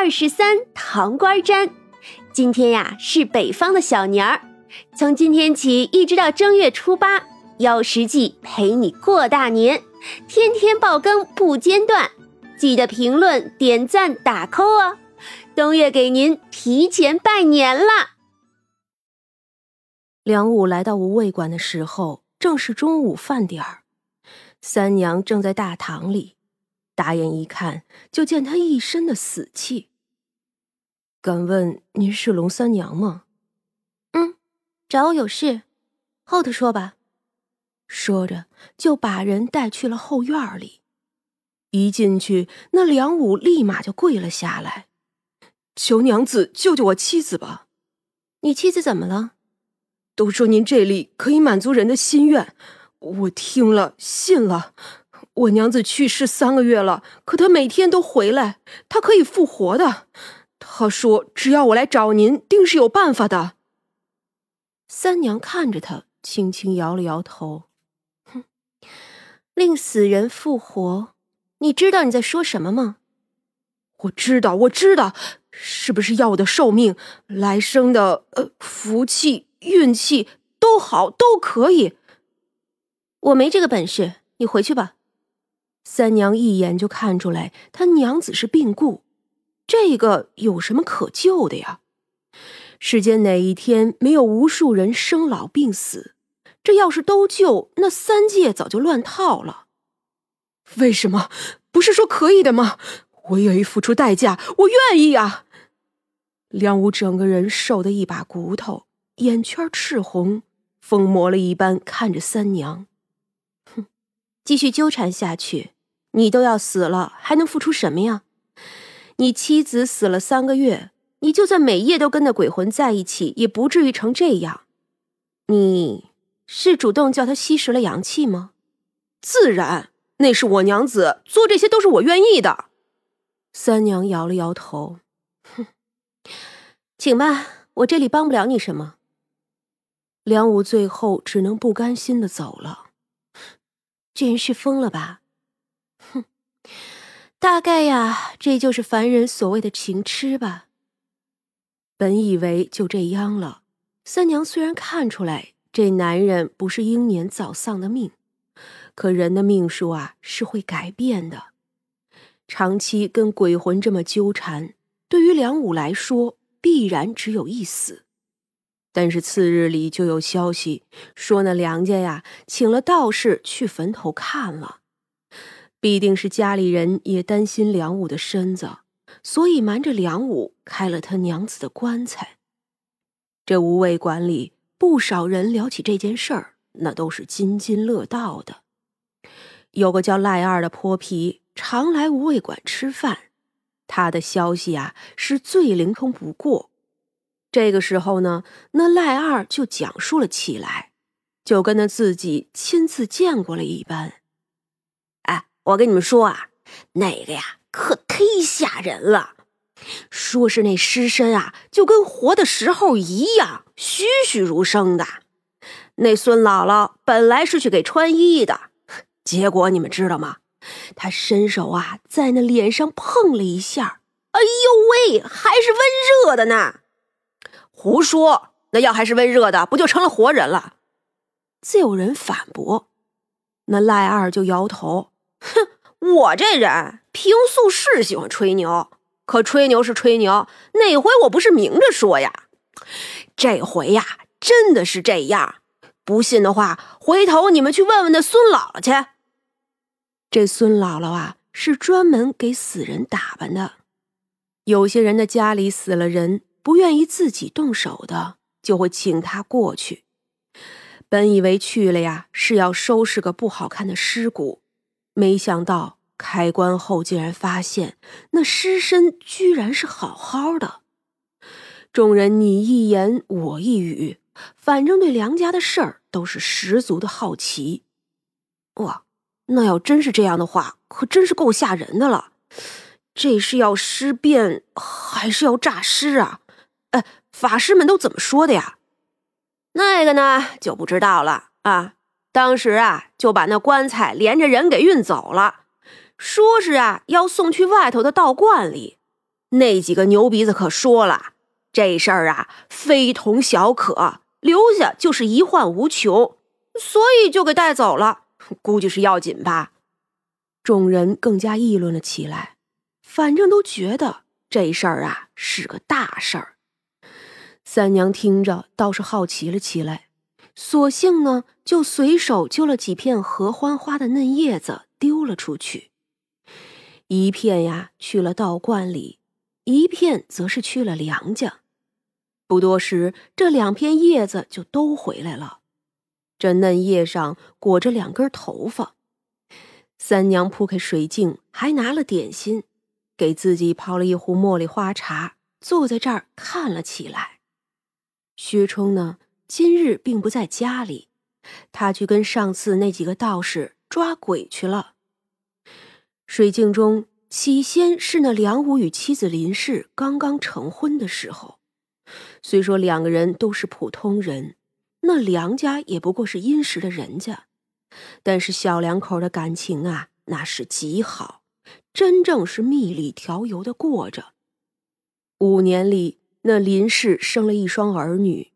二十三糖瓜粘。今天呀是北方的小年儿，从今天起一直到正月初八，妖食记陪你过大年，天天爆更不间断，记得评论、点赞、打 call 哦！冬月给您提前拜年啦！梁武来到无味馆的时候，正是中午饭点儿，三娘正在大堂里。打眼一看，就见他一身的死气。敢问您是龙三娘吗？嗯，找我有事，后头说吧。说着，就把人带去了后院里。一进去，那梁武立马就跪了下来：“求娘子救救我妻子吧！”你妻子怎么了？都说您这里可以满足人的心愿，我听了信了。我娘子去世三个月了，可她每天都回来，她可以复活的。她说：“只要我来找您，定是有办法的。”三娘看着他，轻轻摇了摇头：“哼，令死人复活，你知道你在说什么吗？”“我知道，我知道，是不是要我的寿命、来生的呃福气、运气都好，都可以？”“我没这个本事，你回去吧。”三娘一眼就看出来，他娘子是病故，这个有什么可救的呀？世间哪一天没有无数人生老病死？这要是都救，那三界早就乱套了。为什么？不是说可以的吗？我愿意付出代价，我愿意啊！梁武整个人瘦得一把骨头，眼圈赤红，疯魔了一般看着三娘，哼，继续纠缠下去。你都要死了，还能付出什么呀？你妻子死了三个月，你就算每夜都跟那鬼魂在一起，也不至于成这样。你是主动叫他吸食了阳气吗？自然，那是我娘子做这些都是我愿意的。三娘摇了摇头，哼，请吧，我这里帮不了你什么。梁武最后只能不甘心的走了。这人是疯了吧？大概呀，这就是凡人所谓的情痴吧。本以为就这样了，三娘虽然看出来这男人不是英年早丧的命，可人的命数啊是会改变的。长期跟鬼魂这么纠缠，对于梁武来说必然只有一死。但是次日里就有消息说，那梁家呀请了道士去坟头看了。必定是家里人也担心梁武的身子，所以瞒着梁武开了他娘子的棺材。这无味馆里不少人聊起这件事儿，那都是津津乐道的。有个叫赖二的泼皮，常来无味馆吃饭，他的消息啊是最灵通不过。这个时候呢，那赖二就讲述了起来，就跟那自己亲自见过了一般。我跟你们说啊，那个呀可忒吓人了。说是那尸身啊，就跟活的时候一样栩栩如生的。那孙姥姥本来是去给穿衣的，结果你们知道吗？她伸手啊，在那脸上碰了一下，哎呦喂，还是温热的呢！胡说，那要还是温热的，不就成了活人了？自有人反驳，那赖二就摇头。我这人平素是喜欢吹牛，可吹牛是吹牛，哪回我不是明着说呀？这回呀，真的是这样。不信的话，回头你们去问问那孙姥姥去。这孙姥姥啊，是专门给死人打扮的。有些人的家里死了人，不愿意自己动手的，就会请他过去。本以为去了呀，是要收拾个不好看的尸骨。没想到开棺后，竟然发现那尸身居然是好好的。众人你一言我一语，反正对梁家的事儿都是十足的好奇。哇，那要真是这样的话，可真是够吓人的了。这是要尸变，还是要诈尸啊？哎，法师们都怎么说的呀？那个呢，就不知道了啊。当时啊，就把那棺材连着人给运走了，说是啊要送去外头的道观里。那几个牛鼻子可说了，这事儿啊非同小可，留下就是一患无穷，所以就给带走了。估计是要紧吧。众人更加议论了起来，反正都觉得这事儿啊是个大事儿。三娘听着倒是好奇了起来，索性呢就随手揪了几片合欢花的嫩叶子丢了出去，一片呀去了道观里，一片则是去了梁家。不多时，这两片叶子就都回来了，这嫩叶上裹着两根头发。三娘铺开水镜，还拿了点心，给自己泡了一壶茉莉花茶，坐在这儿看了起来。薛冲呢，今日并不在家里，他去跟上次那几个道士抓鬼去了。水镜中，起先是那梁武与妻子林氏刚刚成婚的时候，虽说两个人都是普通人，那梁家也不过是殷实的人家。但是小两口的感情啊，那是极好，真正是蜜里调油的过着。五年里，那林氏生了一双儿女，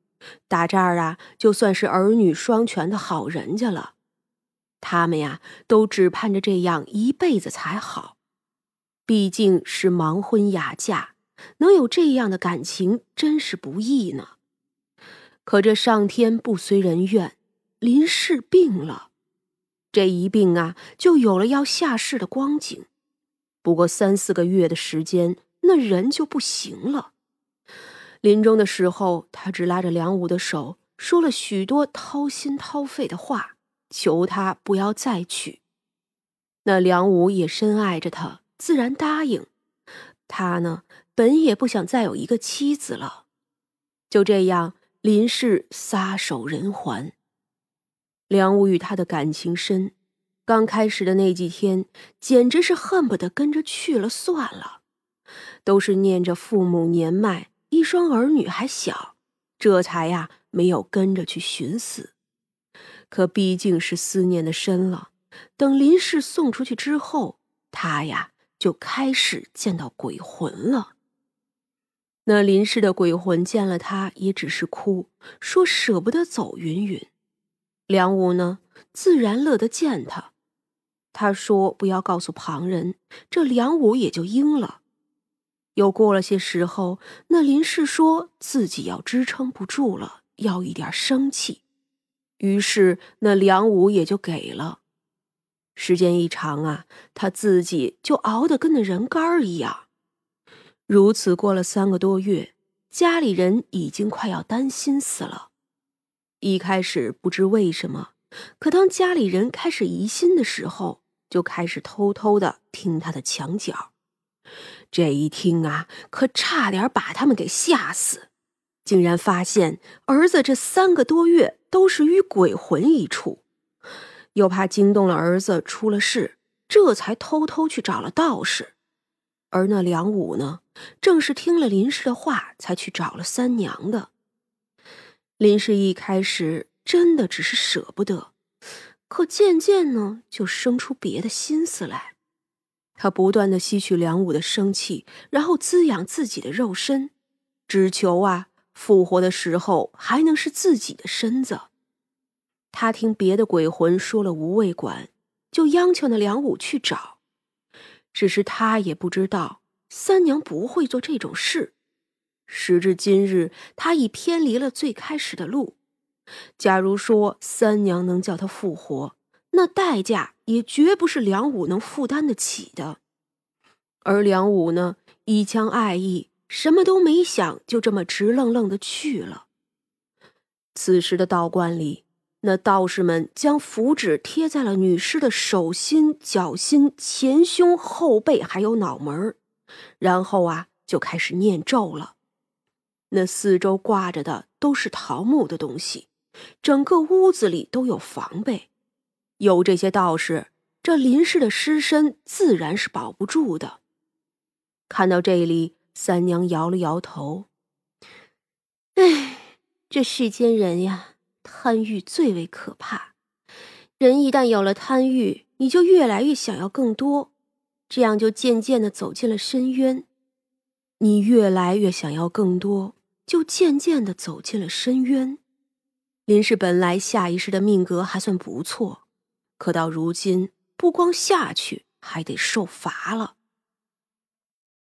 打这儿啊，就算是儿女双全的好人家了。他们呀，都只盼着这样一辈子才好。毕竟是盲婚哑嫁，能有这样的感情，真是不易呢。可这上天不随人愿，林氏病了。这一病啊，就有了要下世的光景。不过三四个月的时间，那人就不行了。临终的时候，他只拉着梁武的手，说了许多掏心掏肺的话，求他不要再娶。那梁武也深爱着他，自然答应。他呢，本也不想再有一个妻子了。就这样，林氏撒手人寰。梁武与他的感情深，刚开始的那几天，简直是恨不得跟着去了算了。都是念着父母年迈，一双儿女还小，这才呀没有跟着去寻死。可毕竟是思念的深了。等林氏送出去之后，他呀就开始见到鬼魂了。那林氏的鬼魂见了他，也只是哭，说舍不得走，云云。梁武呢，自然乐得见他。他说：“不要告诉旁人。”这梁武也就应了。又过了些时候，那林氏说自己要支撑不住了，要一点生气。于是那梁武也就给了。时间一长啊，他自己就熬得跟那人干一样。如此过了三个多月，家里人已经快要担心死了。一开始不知为什么，可当家里人开始疑心的时候，就开始偷偷的听他的墙角。这一听啊，可差点把他们给吓死，竟然发现儿子这三个多月都是与鬼魂一处，又怕惊动了儿子出了事，这才偷偷去找了道士。而那梁武呢，正是听了林氏的话，才去找了三娘的。林氏一开始真的只是舍不得，可渐渐呢，就生出别的心思来。他不断的吸取梁武的生气，然后滋养自己的肉身，只求啊，复活的时候还能是自己的身子。他听别的鬼魂说了无味馆，就央求那梁武去找。只是他也不知道三娘不会做这种事。时至今日，他已偏离了最开始的路。假如说三娘能叫他复活，那代价也绝不是梁武能负担得起的。而梁武呢，一腔爱意，什么都没想，就这么直愣愣的去了。此时的道观里，那道士们将符纸贴在了女尸的手心、脚心、前胸、后背，还有脑门然后啊，就开始念咒了。那四周挂着的都是桃木的东西，整个屋子里都有防备。有这些道士这林氏的尸身自然是保不住的。看到这里三娘摇了摇头。唉这世间人呀贪欲最为可怕。人一旦有了贪欲你就越来越想要更多这样就渐渐的走进了深渊。你越来越想要更多就渐渐的走进了深渊。林氏本来下一世的命格还算不错可到如今不光下去还得受罚了。